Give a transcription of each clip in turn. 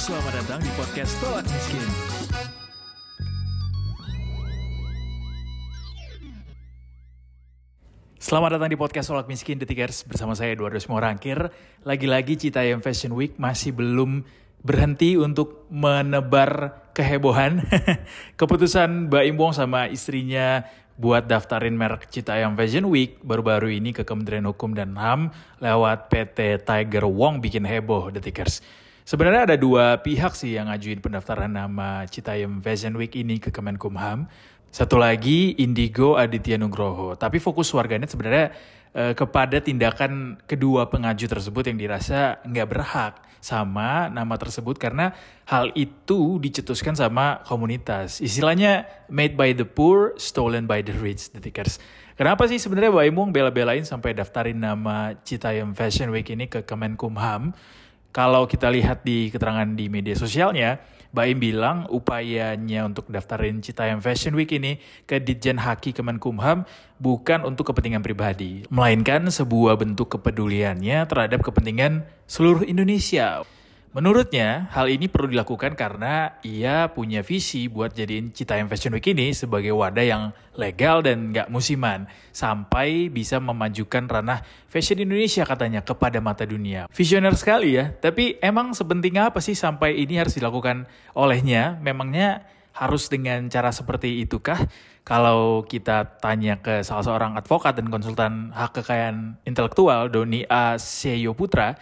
Selamat datang di podcast Tolak Miskin. Selamat datang di podcast Tolak Miskin Detikers bersama saya Eduardo Smorangkir. Lagi-lagi Citayam Fashion Week masih belum berhenti untuk menebar kehebohan. Keputusan Mbak Imbong sama istrinya buat daftarin merek Citayam Fashion Week baru-baru ini ke Kementerian Hukum dan HAM lewat PT Tiger Wong bikin heboh Detikers. Sebenarnya ada dua pihak sih yang ngajuin pendaftaran nama Citayam Fashion Week ini ke Kemenkumham. Satu lagi Indigo Aditya Nugroho. Tapi fokus warganet sebenarnya eh, kepada tindakan kedua pengaju tersebut yang dirasa nggak berhak sama nama tersebut karena hal itu dicetuskan sama komunitas. Istilahnya made by the poor, stolen by the rich, detikers. Kenapa sih sebenarnya Mbak Imung bela-belain sampai daftarin nama Citayam Fashion Week ini ke Kemenkumham? Kalau kita lihat di keterangan di media sosialnya, Baim bilang upayanya untuk daftarin Citayam Fashion Week ini ke Ditjen Haki Kemenkumham bukan untuk kepentingan pribadi, melainkan sebuah bentuk kepeduliannya terhadap kepentingan seluruh Indonesia. Menurutnya, hal ini perlu dilakukan karena ia punya visi buat jadiin Citayam Fashion Week ini sebagai wadah yang legal dan nggak musiman, sampai bisa memajukan ranah fashion Indonesia katanya kepada mata dunia. Visioner sekali ya, tapi emang sepenting apa sih sampai ini harus dilakukan olehnya? Memangnya harus dengan cara seperti itukah? Kalau kita tanya ke salah seorang advokat dan konsultan hak kekayaan intelektual, Doni A. Seyo Putra,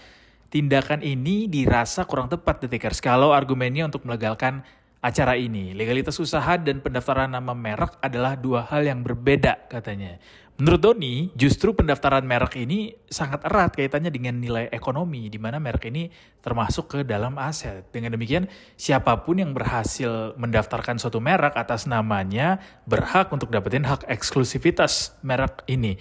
tindakan ini dirasa kurang tepat detikers kalau argumennya untuk melegalkan acara ini. Legalitas usaha dan pendaftaran nama merek adalah dua hal yang berbeda katanya. Menurut Doni, justru pendaftaran merek ini sangat erat kaitannya dengan nilai ekonomi, di mana merek ini termasuk ke dalam aset. Dengan demikian, siapa pun yang berhasil mendaftarkan suatu merek atas namanya berhak untuk dapetin hak eksklusivitas merek ini.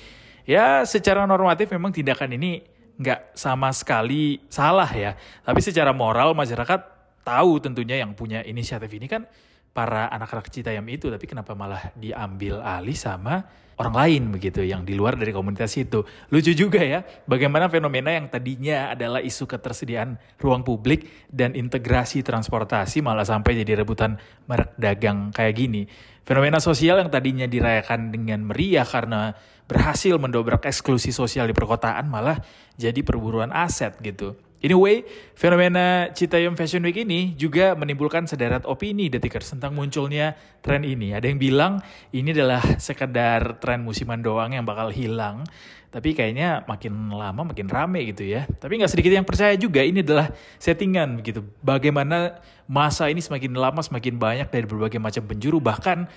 Ya, secara normatif memang tindakan ini nggak sama sekali salah ya. Tapi secara moral masyarakat tahu tentunya yang punya inisiatif ini kan para anak-anak Citayam itu. Tapi kenapa malah diambil alih sama orang lain begitu yang di luar dari komunitas itu. Lucu juga ya bagaimana fenomena yang tadinya adalah isu ketersediaan ruang publik dan integrasi transportasi malah sampai jadi rebutan merek dagang kayak gini. Fenomena sosial yang tadinya dirayakan dengan meriah karena berhasil mendobrak eksklusi sosial di perkotaan malah jadi perburuan aset gitu. Anyway, fenomena Citayam Fashion Week ini juga menimbulkan sederet opini detikers tentang munculnya tren ini. Ada yang bilang ini adalah sekedar tren musiman doang yang bakal hilang. Tapi kayaknya makin lama makin rame gitu ya. Tapi nggak sedikit yang percaya juga ini adalah settingan begitu. Bagaimana masa ini semakin lama semakin banyak dari berbagai macam penjuru. Bahkan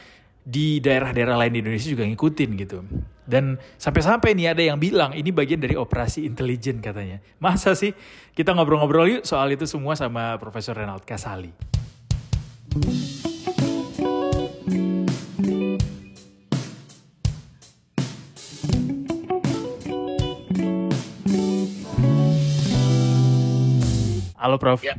di daerah-daerah lain di Indonesia juga ngikutin gitu. Dan sampai-sampai nih ada yang bilang ini bagian dari operasi intelijen katanya. Masa sih? Kita ngobrol-ngobrol yuk soal itu semua sama Profesor Renald Kasali. Halo Prof. Ya.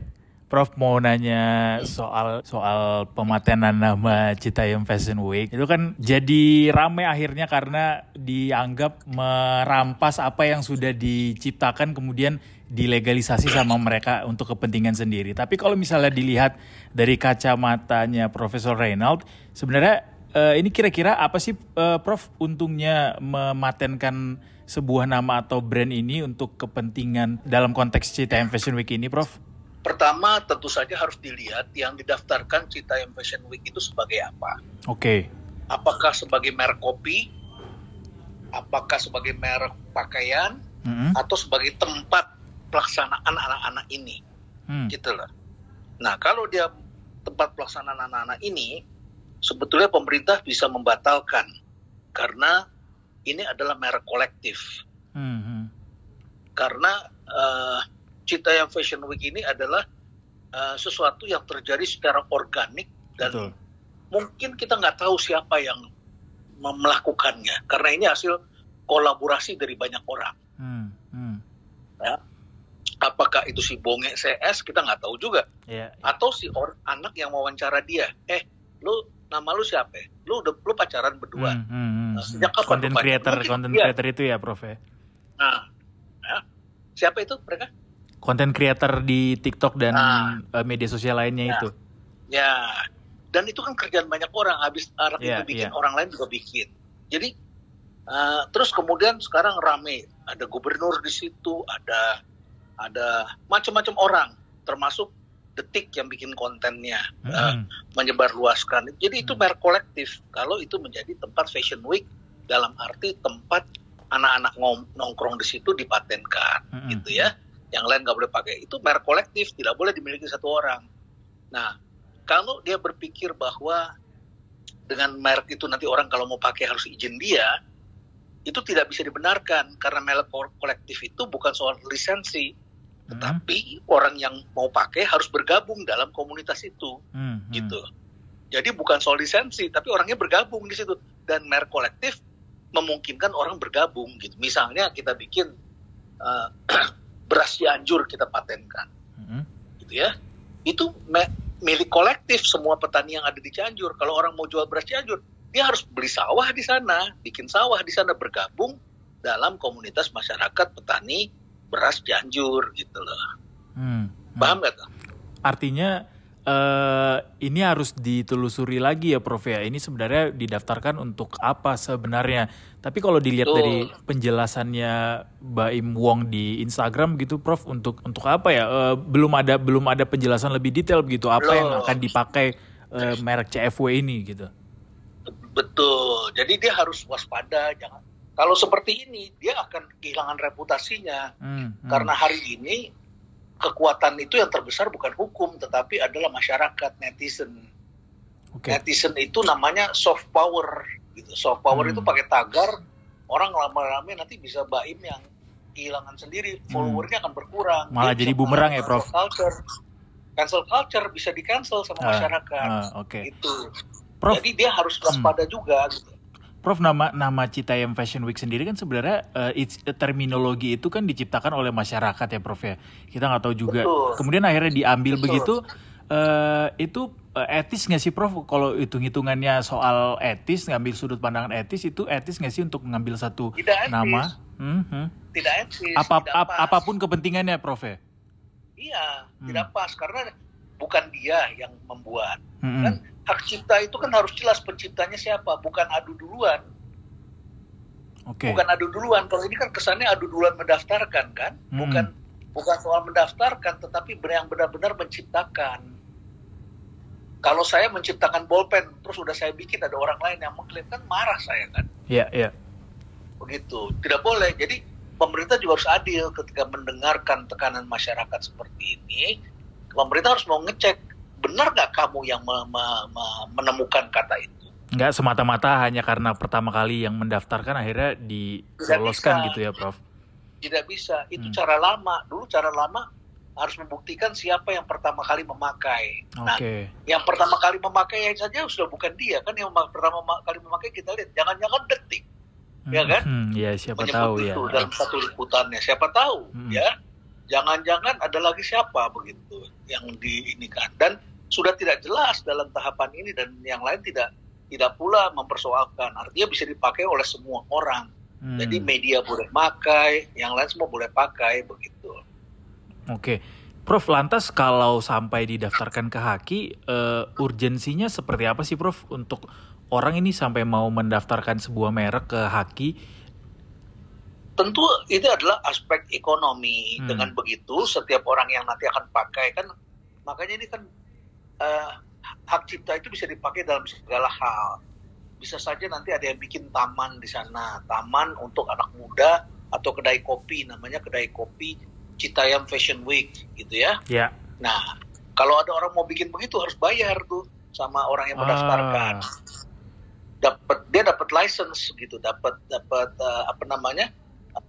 Prof mau nanya soal soal pematenan nama Citayam Fashion Week itu kan jadi rame akhirnya karena dianggap merampas apa yang sudah diciptakan kemudian dilegalisasi sama mereka untuk kepentingan sendiri. Tapi kalau misalnya dilihat dari kacamatanya Profesor Reynald, sebenarnya eh, ini kira-kira apa sih eh, Prof untungnya mematenkan sebuah nama atau brand ini untuk kepentingan dalam konteks Citayam Fashion Week ini, Prof? Pertama tentu saja harus dilihat yang didaftarkan Citayam Fashion Week itu sebagai apa. Oke. Apakah sebagai merek kopi, apakah sebagai merek pakaian, Mm-mm. atau sebagai tempat pelaksanaan anak-anak ini, Hmm. gitu loh. Nah kalau dia tempat pelaksanaan anak-anak ini, sebetulnya pemerintah bisa membatalkan karena ini adalah merek kolektif. Hmm, hmm. karena eh, Citayam Fashion Week ini adalah eh, sesuatu yang terjadi secara organik dan Betul. mungkin kita nggak tahu siapa yang melakukannya karena ini hasil kolaborasi dari banyak orang. Hmm, hmm. Ya. Apakah itu si Bonge CS kita nggak tahu juga Ya, ya. atau si or- anak yang wawancara dia, eh lu nama lu siapa? Lu udah lu pacaran berdua. Hmm, hmm, hmm. Nah, sejak kapan Content creator, Mungkin content dia- creator itu ya, Prof ya. Nah, ya. siapa itu mereka? Konten creator di TikTok dan uh, media sosial lainnya ya. itu. Ya, dan itu kan kerjaan banyak orang. Habis orang Ya, itu bikin, ya. orang lain juga bikin. Jadi uh, terus kemudian sekarang rame, ada gubernur di situ, ada ada macam-macam orang, termasuk detik yang bikin kontennya uh, Mm-mm. menyebarluaskan. Jadi itu Hmm. merek kolektif. Kalau itu menjadi tempat fashion week dalam arti tempat anak-anak nongkrong di situ dipatenkan, Mm-mm. gitu ya. Yang lain nggak boleh pakai. Itu merek kolektif, tidak boleh dimiliki satu orang. Nah, kalau dia berpikir bahwa dengan merek itu nanti orang kalau mau pakai harus izin dia, itu tidak bisa dibenarkan karena merek ko- kolektif itu bukan soal lisensi, Mm-mm. tetapi orang yang mau pakai harus bergabung dalam komunitas itu Mm-mm. gitu. Jadi bukan soal lisensi, tapi orangnya bergabung di situ dan merek kolektif memungkinkan orang bergabung gitu. Misalnya kita bikin uh, beras Cianjur kita patenkan, Mm-mm. gitu ya. Itu milik kolektif semua petani yang ada di Cianjur. Kalau orang mau jual beras Cianjur, dia harus beli sawah di sana, bikin sawah di sana bergabung dalam komunitas masyarakat petani beras Cianjur gitu loh. Hmm. Paham nggak tuh? Artinya eh ini harus ditelusuri lagi ya Prof ya. Ini sebenarnya didaftarkan untuk apa sebenarnya. Tapi kalau dilihat Betul. dari penjelasannya Baim Wong di Instagram gitu Prof untuk untuk apa ya? Eh, belum ada belum ada penjelasan lebih detail begitu apa yang Belum. akan dipakai eh, merek CFW ini gitu. Betul. Jadi dia harus waspada, jangan. Kalau seperti ini, dia akan kehilangan reputasinya. Hmm, hmm. Karena hari ini kekuatan itu yang terbesar bukan hukum, tetapi adalah masyarakat netizen. Oke. Netizen itu namanya soft power. Gitu. Soft power Hmm. itu pakai tagar, orang lama-lama nanti bisa baim yang kehilangan sendiri, followernya akan berkurang. Hmm. Malah Dia jadi bumerang ya, Prof? Culture. Cancel culture bisa di cancel sama Ah, masyarakat. ah, Oke. Itu. Prof, Jadi dia harus waspada juga. Gitu. Prof nama nama Citayam Fashion Week sendiri kan sebenarnya eh, it's- terminologi itu kan diciptakan oleh masyarakat ya Prof ya. Kita nggak tahu juga. Betul. Kemudian akhirnya diambil Betul. begitu. eh, itu eh, etis nggak sih Prof? Kalau hitung-hitungannya soal etis, ngambil sudut pandangan etis itu etis nggak sih untuk mengambil satu Tidak etis. nama? Hmm, hmm. Tidak etis. Apa, tidak ap- pas. apa pun kepentingannya Prof ya. Iya, Hmm. tidak pas karena bukan dia yang membuat. Hmm, Kan hak cipta itu kan harus jelas penciptanya siapa, bukan adu duluan. Oke. Bukan adu duluan. Kalau ini kan kesannya adu duluan mendaftarkan kan, Hmm. bukan bukan soal mendaftarkan, tetapi yang benar-benar menciptakan. Kalau saya menciptakan bolpen, terus udah saya bikin ada orang lain yang mengklaim kan marah saya kan. Iya iya. begitu tidak boleh jadi pemerintah juga harus adil ketika mendengarkan tekanan masyarakat seperti ini pemerintah harus mau ngecek benar nggak kamu yang me- me- me- menemukan kata itu Nggak semata-mata hanya karena pertama kali yang mendaftarkan akhirnya diloloskan gitu ya Prof. tidak bisa itu Hmm. cara lama dulu cara lama harus membuktikan siapa yang pertama kali memakai nah Oke. yang pertama kali memakai saja sudah bukan dia kan yang pertama ma- kali memakai kita lihat jangan-jangan detik ya kan? Hmm, ya siapa menyebut tahu itu ya. dalam satu liputannya siapa tahu Hmm. ya jangan-jangan ada lagi siapa begitu yang diinikan dan sudah tidak jelas dalam tahapan ini dan yang lain tidak tidak pula mempersoalkan. Artinya bisa dipakai oleh semua orang. Hmm, jadi media boleh pakai yang lain semua boleh pakai begitu. Oke. Prof, lantas kalau sampai didaftarkan ke Haki, eh, urgensinya seperti apa sih Prof untuk orang ini sampai mau mendaftarkan sebuah merek ke Haki? Tentu itu adalah aspek ekonomi Hmm. dengan begitu setiap orang yang nanti akan pakai kan makanya ini kan eh, hak cipta itu bisa dipakai dalam segala hal bisa saja nanti ada yang bikin taman di sana taman untuk anak muda atau kedai kopi namanya kedai kopi Citayam Fashion Week gitu ya Ya. nah kalau ada orang mau bikin begitu harus bayar tuh sama orang yang mendaftarkan Ah. dapat dia dapat license gitu dapat dapat eh, apa namanya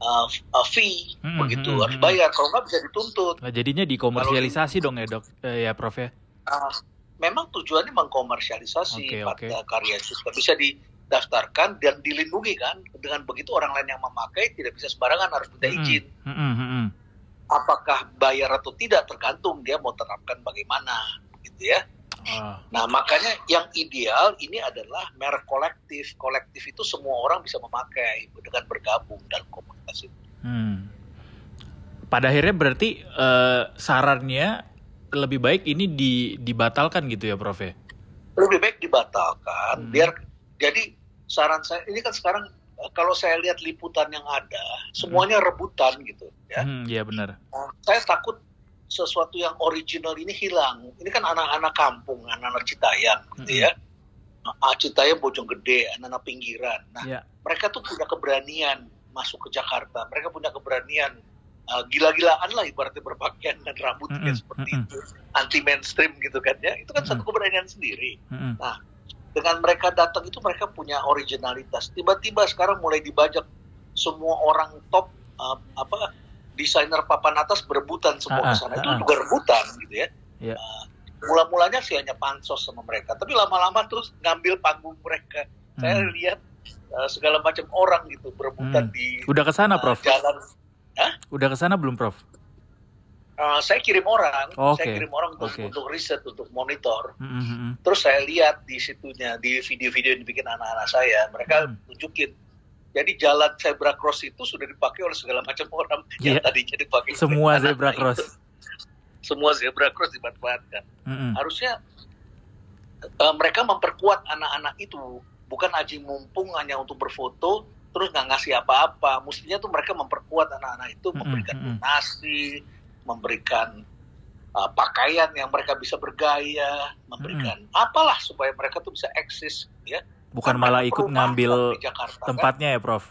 uh, uh, fee Hmm, begitu hmm, harus hmm. bayar kalau nggak bisa dituntut Nah, jadinya dikomersialisasi dong ya dok, Eh, ya Prof ya. Ah, memang tujuannya mengkomersialisasi Oke, pada oke. karya cipta bisa didaftarkan dan dilindungi kan dengan begitu orang lain yang memakai tidak bisa sembarangan harus minta Mm-mm. izin Mm-mm, mm-mm. apakah bayar atau tidak tergantung dia mau terapkan bagaimana gitu ya Ah, Nah, makanya yang ideal ini adalah merek kolektif. Kolektif itu semua orang bisa memakai dengan bergabung komunitas itu. hmm. pada akhirnya berarti uh, sarannya lebih baik ini di, dibatalkan gitu ya, Prof ya? Lebih baik dibatalkan, hmm. biar jadi saran saya ini kan sekarang eh, kalau saya lihat liputan yang ada, semuanya hmm. rebutan gitu ya. Hmm, iya benar. Nah, saya takut sesuatu yang original ini hilang. Ini kan anak-anak kampung, anak-anak Citayam gitu hmm. ya. Ah, Citayam Bojonggede, anak-anak pinggiran. Nah, yeah. mereka tuh punya keberanian masuk ke Jakarta. Mereka punya keberanian uh, gila-gilaan lah ibaratnya berpakaian dan rambut mm -hmm. seperti mm -hmm. itu anti mainstream gitu kan ya itu kan mm -hmm. satu keberanian sendiri mm -hmm. nah dengan mereka datang itu mereka punya originalitas tiba-tiba sekarang mulai dibajak semua orang top uh, apa desainer papan atas berebutan semua ah, ke sana ah, itu ah. juga rebutan gitu ya yeah. uh, mula-mulanya sih hanya pansos sama mereka tapi lama-lama terus ngambil panggung mereka hmm. saya lihat uh, segala macam orang gitu berebutan hmm. di udah ke sana uh, prof jalan Hah? Udah ke sana belum, Prof? Uh, saya kirim orang, okay. saya kirim orang untuk okay. untuk riset, untuk monitor. Mm -hmm. Terus saya lihat di situnya, di video-video yang dibikin anak-anak saya, mereka mm. tunjukin. Jadi jalan zebra cross itu sudah dipakai oleh segala macam orang yeah. yang tadinya dipakai. Semua zebra cross. Itu. Semua zebra cross dimanfaatkan. Mm -hmm. Harusnya uh, mereka memperkuat anak-anak itu, bukan aji mumpung hanya untuk berfoto, terus nggak ngasih apa-apa. Mestinya tuh mereka memperkuat anak-anak itu, memberikan mm -hmm. donasi, memberikan uh, pakaian yang mereka bisa bergaya, memberikan mm -hmm. apalah supaya mereka tuh bisa eksis, ya. Bukan Karena malah ikut ngambil Jakarta, kan. tempatnya kan? ya, Prof.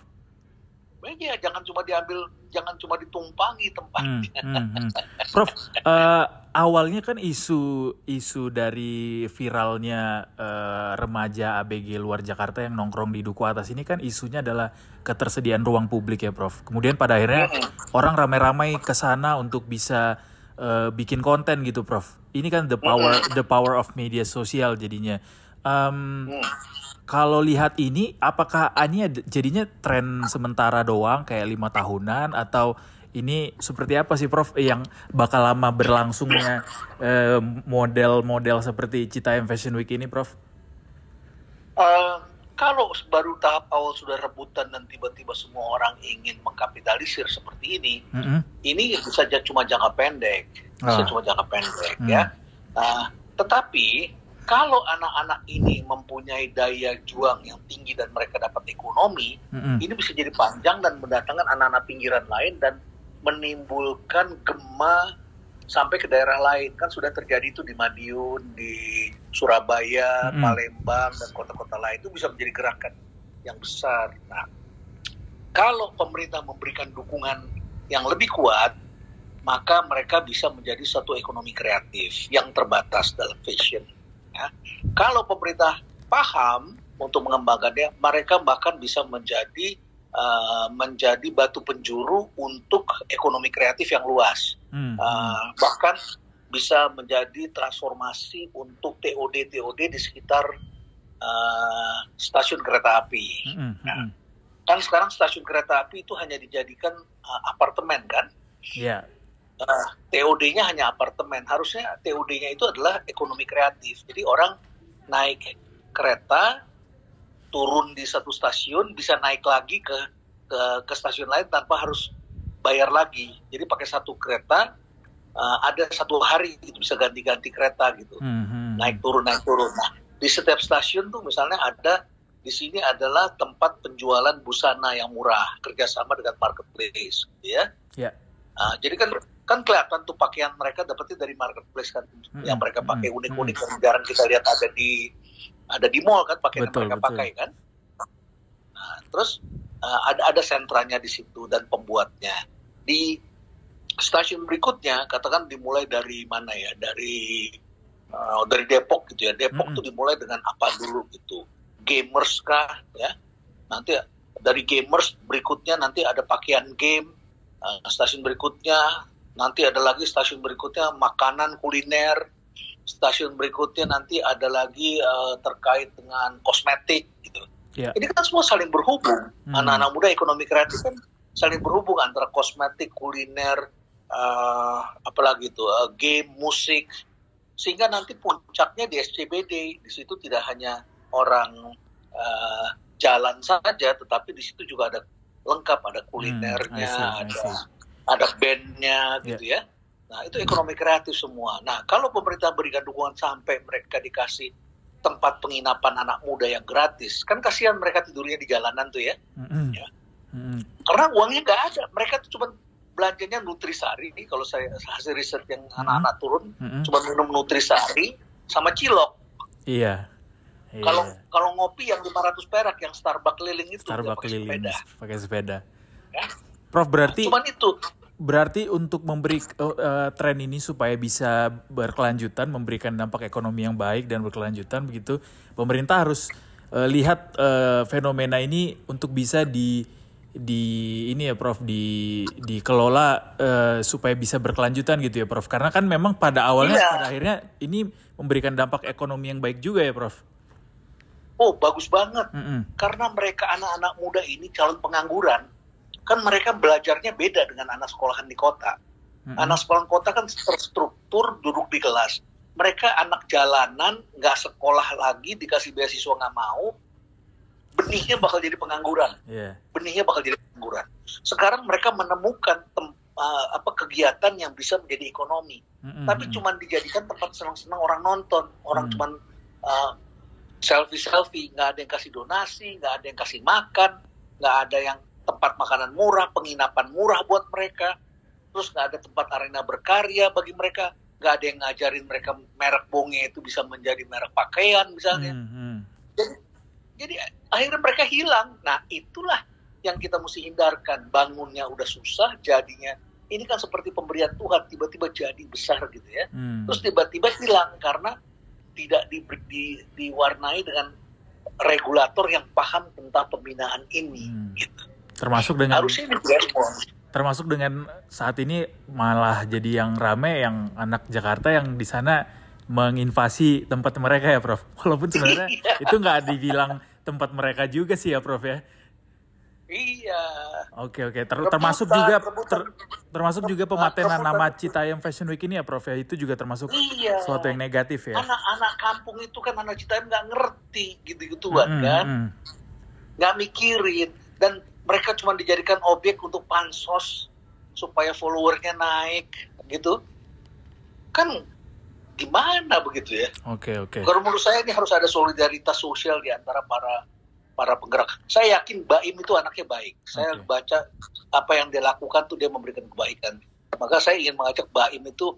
Iya, jangan cuma diambil, jangan cuma ditumpangi tempatnya. Hmm, hmm, hmm. Prof, uh, awalnya kan isu isu dari viralnya uh, remaja ABG luar Jakarta yang nongkrong di Duku Atas ini kan isunya adalah ketersediaan ruang publik ya, Prof. Kemudian pada akhirnya hmm. orang ramai-ramai ke sana untuk bisa uh, bikin konten gitu, Prof. Ini kan the power hmm. the power of media sosial jadinya. Um, hmm kalau lihat ini, apakah ini jadinya tren sementara doang kayak lima tahunan atau ini seperti apa sih Prof yang bakal lama berlangsungnya eh, model-model seperti Citayam Fashion Week ini Prof? Uh, kalau baru tahap awal sudah rebutan dan tiba-tiba semua orang ingin mengkapitalisir seperti ini, mm -hmm. ini saja cuma jangka pendek, bisa oh. cuma jangka pendek mm. ya. Uh, tetapi kalau anak-anak ini mempunyai daya juang yang tinggi dan mereka dapat ekonomi, mm-hmm. ini bisa jadi panjang dan mendatangkan anak-anak pinggiran lain dan menimbulkan gema sampai ke daerah lain. Kan sudah terjadi itu di Madiun, di Surabaya, mm-hmm. Palembang dan kota-kota lain itu bisa menjadi gerakan yang besar. Nah, kalau pemerintah memberikan dukungan yang lebih kuat, maka mereka bisa menjadi satu ekonomi kreatif yang terbatas dalam fashion Ya. Kalau pemerintah paham untuk mengembangkannya, mereka bahkan bisa menjadi uh, menjadi batu penjuru untuk ekonomi kreatif yang luas. Hmm. Uh, bahkan bisa menjadi transformasi untuk TOD TOD di sekitar uh, stasiun kereta api. Hmm. Nah, kan sekarang stasiun kereta api itu hanya dijadikan uh, apartemen kan? Iya. Yeah uh, TOD-nya hanya apartemen. Harusnya TOD-nya itu adalah ekonomi kreatif. Jadi orang naik kereta, turun di satu stasiun, bisa naik lagi ke ke, ke stasiun lain tanpa harus bayar lagi. Jadi pakai satu kereta, uh, ada satu hari itu bisa ganti-ganti kereta gitu, hmm, naik turun naik turun. Nah di setiap stasiun tuh misalnya ada di sini adalah tempat penjualan busana yang murah kerjasama dengan marketplace, ya. Yeah. Uh, jadi kan kan kelihatan tuh pakaian mereka dapetnya dari marketplace kan hmm, yang mereka pakai hmm, unik-unik hmm. yang jarang kita lihat ada di ada di mall kan pakaian betul, yang mereka betul. pakai kan? Nah, terus uh, ada ada sentranya di situ dan pembuatnya. Di stasiun berikutnya katakan dimulai dari mana ya? Dari uh, dari Depok gitu ya. Depok hmm. tuh dimulai dengan apa dulu gitu? Gamers kah ya? Nanti dari gamers berikutnya nanti ada pakaian game uh, stasiun berikutnya. Nanti ada lagi stasiun berikutnya makanan kuliner stasiun berikutnya nanti ada lagi uh, terkait dengan kosmetik gitu yeah. ini kan semua saling berhubung hmm. anak-anak muda ekonomi kreatif kan saling berhubung antara kosmetik kuliner uh, apalagi itu uh, game musik sehingga nanti puncaknya di SCBD di situ tidak hanya orang uh, jalan saja tetapi di situ juga ada lengkap ada kulinernya hmm, I see, I see. ada ada bandnya gitu ya. Nah itu ekonomi kreatif semua. Nah kalau pemerintah berikan dukungan sampai mereka dikasih tempat penginapan anak muda yang gratis, kan kasihan mereka tidurnya di jalanan tuh ya. Mm-mm. Ya. Mm-mm. Karena uangnya nggak ada, mereka tuh cuma belanjanya nutrisari nih kalau saya hasil riset yang anak-anak turun Mm-mm. cuma minum nutrisari sama cilok. Iya. Iya. Kalau kalau ngopi yang 500 perak yang Starbucks keliling itu Starbucks pakai keliling sepeda. pakai sepeda. Ya. Prof berarti Cuman itu. Berarti untuk memberi eh, tren ini supaya bisa berkelanjutan, memberikan dampak ekonomi yang baik dan berkelanjutan begitu, pemerintah harus eh, lihat eh, fenomena ini untuk bisa di di ini ya Prof di dikelola eh, supaya bisa berkelanjutan gitu ya Prof. Karena kan memang pada awalnya Iya. pada akhirnya ini memberikan dampak ekonomi yang baik juga ya Prof. Oh bagus banget. Mm-mm. Karena mereka anak-anak muda ini calon pengangguran, kan mereka belajarnya beda dengan anak sekolahan di kota. Mm-mm. Anak sekolahan kota kan terstruktur duduk di kelas. Mereka anak jalanan, nggak sekolah lagi, dikasih beasiswa nggak mau, benihnya bakal jadi pengangguran. Iya. Benihnya bakal jadi pengangguran. Sekarang mereka menemukan tem- uh, apa kegiatan yang bisa menjadi ekonomi. Mm-mm. Tapi cuma dijadikan tempat senang-senang orang nonton. Orang Hmm. cuman uh, selfie-selfie, nggak ada yang kasih donasi, nggak ada yang kasih makan, nggak ada yang tempat makanan murah, penginapan murah buat mereka, terus nggak ada tempat arena berkarya bagi mereka, nggak ada yang ngajarin mereka merek bonge itu bisa menjadi merek pakaian misalnya. Hmm, hmm. Jadi, jadi akhirnya mereka hilang. Nah itulah yang kita mesti hindarkan. Bangunnya udah susah, jadinya ini kan seperti pemberian Tuhan tiba-tiba jadi besar gitu ya Hmm. terus tiba-tiba hilang karena tidak di, di- diwarnai dengan regulator yang paham tentang pembinaan ini. Hmm. Gitu. Termasuk dengan Harusnya termasuk dengan saat ini malah jadi yang rame yang anak Jakarta yang di sana menginvasi tempat mereka ya Prof. Walaupun sebenarnya Iya. itu nggak dibilang tempat mereka juga sih ya Prof ya. Iya. Oke oke Ter- Rebutan, termasuk juga rebutan. ter- termasuk juga pematenan nama Citayam Fashion Week ini ya Prof ya itu juga termasuk Iya. sesuatu yang negatif ya. Anak-anak kampung itu kan anak Citayam nggak ngerti gitu-gituan Mm, kan, mm. nggak mikirin dan mereka cuma dijadikan objek untuk pansos supaya followernya naik gitu. Kan gimana begitu ya? Oke oke. Kalau menurut saya ini harus ada solidaritas sosial di antara para para penggerak. Saya yakin Baim itu anaknya baik. Saya Oke. baca apa yang dia lakukan tuh dia memberikan kebaikan. Maka saya ingin mengajak Baim itu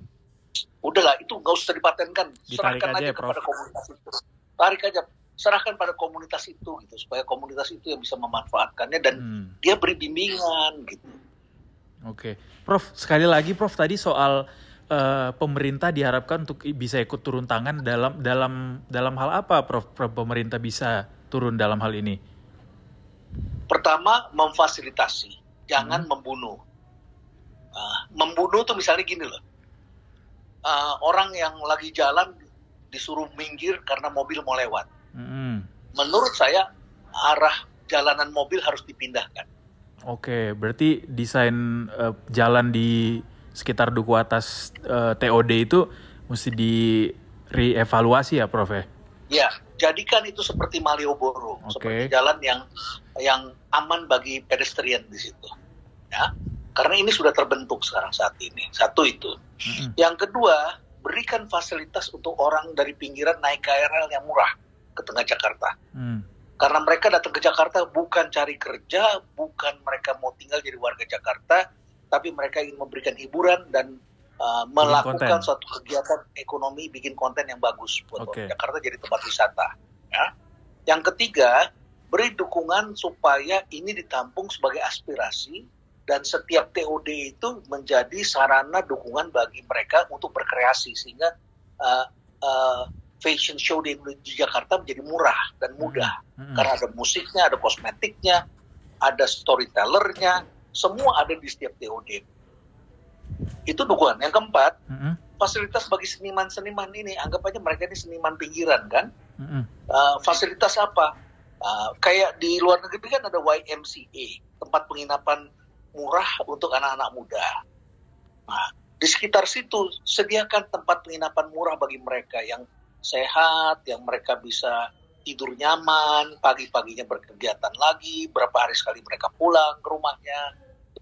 udahlah itu nggak usah dipatenkan. Ditarik Serahkan aja aja, ya, Prof. kepada komunitas itu. Tarik aja, serahkan pada komunitas itu gitu supaya komunitas itu yang bisa memanfaatkannya dan Hmm. dia beri bimbingan gitu. Oke, Prof. Sekali lagi, Prof. Tadi soal eh, pemerintah diharapkan untuk bisa ikut turun tangan dalam dalam dalam hal apa, Prof? Prof, Pemerintah bisa turun dalam hal ini. Pertama memfasilitasi, jangan membunuh. Ah, membunuh tuh misalnya gini loh, Ah, orang yang lagi jalan disuruh minggir karena mobil mau lewat. Mm-mm. Menurut saya arah jalanan mobil harus dipindahkan. Oke, berarti desain eh, jalan di sekitar duku atas eh, TOD itu mesti di reevaluasi ya, Prof? Ya? Ya, jadikan itu seperti Malioboro, Oke. seperti jalan yang yang aman bagi pedestrian di situ. Ya, karena ini sudah terbentuk sekarang saat ini. Satu itu. Mm-mm. Yang kedua, berikan fasilitas untuk orang dari pinggiran naik KRL yang murah tengah Jakarta. Hmm. Karena mereka datang ke Jakarta bukan cari kerja, bukan mereka mau tinggal jadi warga Jakarta, tapi mereka ingin memberikan hiburan dan uh, melakukan konten. suatu kegiatan ekonomi, bikin konten yang bagus buat orang Jakarta jadi tempat wisata. Ya. Yang ketiga, beri dukungan supaya ini ditampung sebagai aspirasi dan setiap TOD itu menjadi sarana dukungan bagi mereka untuk berkreasi sehingga uh, uh, fashion show di, di Jakarta menjadi murah dan mudah Mm-mm. karena ada musiknya, ada kosmetiknya, ada storytellernya, semua ada di setiap TOD. Itu dukungan. Yang keempat, Mm-mm. fasilitas bagi seniman-seniman ini, anggap aja mereka ini seniman pinggiran kan. Mm-mm. Uh, fasilitas apa? Uh, kayak di luar negeri kan ada YMCA, tempat penginapan murah untuk anak-anak muda. Nah, di sekitar situ sediakan tempat penginapan murah bagi mereka yang sehat, yang mereka bisa tidur nyaman, pagi-paginya berkegiatan lagi, berapa hari sekali mereka pulang ke rumahnya.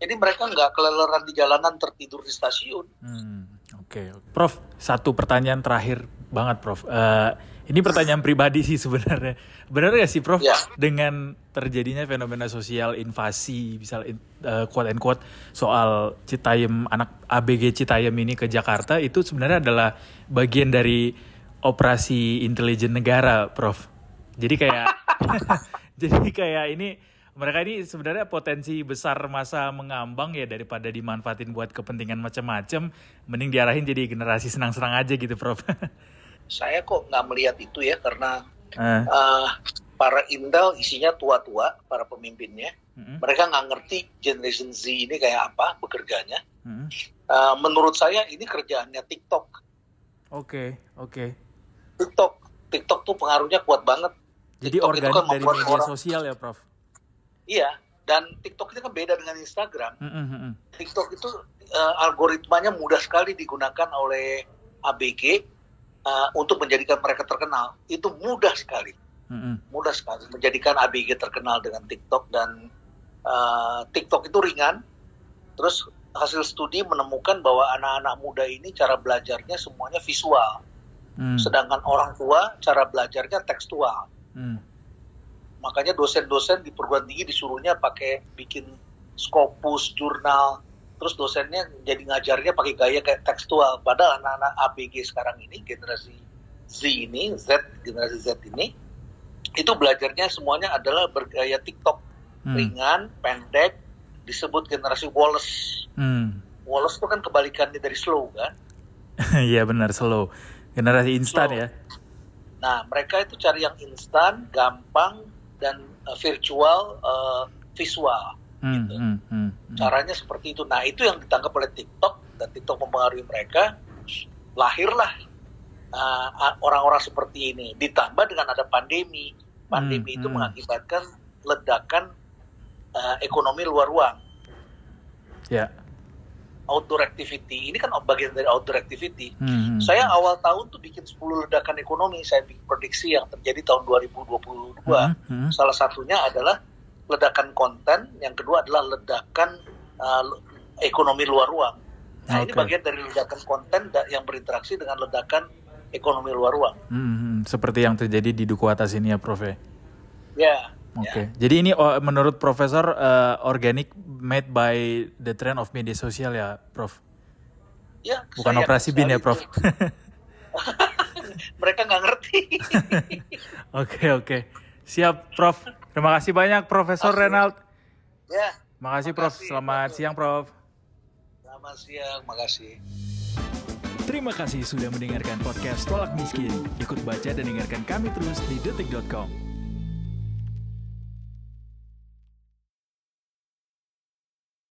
Jadi mereka nggak keleleran di jalanan tertidur di stasiun. Hmm, Oke, okay. Prof. Satu pertanyaan terakhir banget, Prof. Uh, ini pertanyaan pribadi sih sebenarnya. Benar gak sih, Prof? Ya. Dengan terjadinya fenomena sosial invasi, misal uh, quote and quote soal Citayam anak ABG Citayam ini ke Jakarta itu sebenarnya adalah bagian dari operasi intelijen negara, Prof. Jadi kayak, jadi kayak ini mereka ini sebenarnya potensi besar masa mengambang ya daripada dimanfaatin buat kepentingan macam-macam, mending diarahin jadi generasi senang-senang aja gitu, Prof. Saya kok nggak melihat itu ya karena uh. Uh, para Intel isinya tua-tua, para pemimpinnya, uh-huh. mereka nggak ngerti generation Z ini kayak apa bekerjanya. Uh-huh. Uh, menurut saya ini kerjaannya TikTok. Oke, okay, oke. Okay. TikTok, TikTok tuh pengaruhnya kuat banget. Jadi TikTok organik kan dari media orang, sosial ya, Prof? Iya, dan TikTok itu kan beda dengan Instagram. Mm -hmm. TikTok itu uh, algoritmanya mudah sekali digunakan oleh ABG uh, untuk menjadikan mereka terkenal. Itu mudah sekali, mm -hmm. mudah sekali menjadikan ABG terkenal dengan TikTok dan uh, TikTok itu ringan. Terus hasil studi menemukan bahwa anak-anak muda ini cara belajarnya semuanya visual, mm. sedangkan orang tua cara belajarnya tekstual. Mm makanya dosen-dosen di perguruan tinggi disuruhnya pakai bikin skopus jurnal terus dosennya jadi ngajarnya pakai gaya kayak tekstual padahal anak-anak ABG sekarang ini generasi Z ini Z generasi Z ini itu belajarnya semuanya adalah bergaya TikTok hmm. ringan pendek disebut generasi Wallace hmm. Wallace itu kan kebalikannya dari slow kan iya benar slow generasi instan ya nah mereka itu cari yang instan gampang dan uh, virtual uh, visual hmm, gitu. Hmm, hmm, hmm. Caranya seperti itu. Nah, itu yang ditangkap oleh TikTok dan TikTok mempengaruhi mereka. Lahirlah uh, orang-orang uh, seperti ini. Ditambah dengan ada pandemi. Pandemi hmm, itu hmm. mengakibatkan ledakan uh, ekonomi luar ruang. Ya. Outdoor activity. Ini kan bagian dari outdoor activity. Hmm. Saya awal tahun tuh bikin 10 ledakan ekonomi. Saya bikin prediksi yang terjadi tahun 2022. Hmm. Hmm. Salah satunya adalah ledakan konten, yang kedua adalah ledakan uh, ekonomi luar ruang. Nah, okay. ini bagian dari ledakan konten yang berinteraksi dengan ledakan ekonomi luar ruang. Hmm, seperti yang terjadi di Duku Atas ini ya, Prof. Ya. Yeah. Oke, okay. ya. jadi ini oh, menurut Profesor uh, organik made by the trend of media sosial ya, Prof? Ya. Bukan operasi bin ya, Prof? Mereka nggak ngerti. Oke oke, okay. siap, Prof. Terima kasih banyak, Profesor Renald. Ya. Makasih, Prof. Selamat siang, Prof. Selamat siang, makasih. Terima kasih sudah mendengarkan podcast Tolak Miskin. Ikut baca dan dengarkan kami terus di detik.com.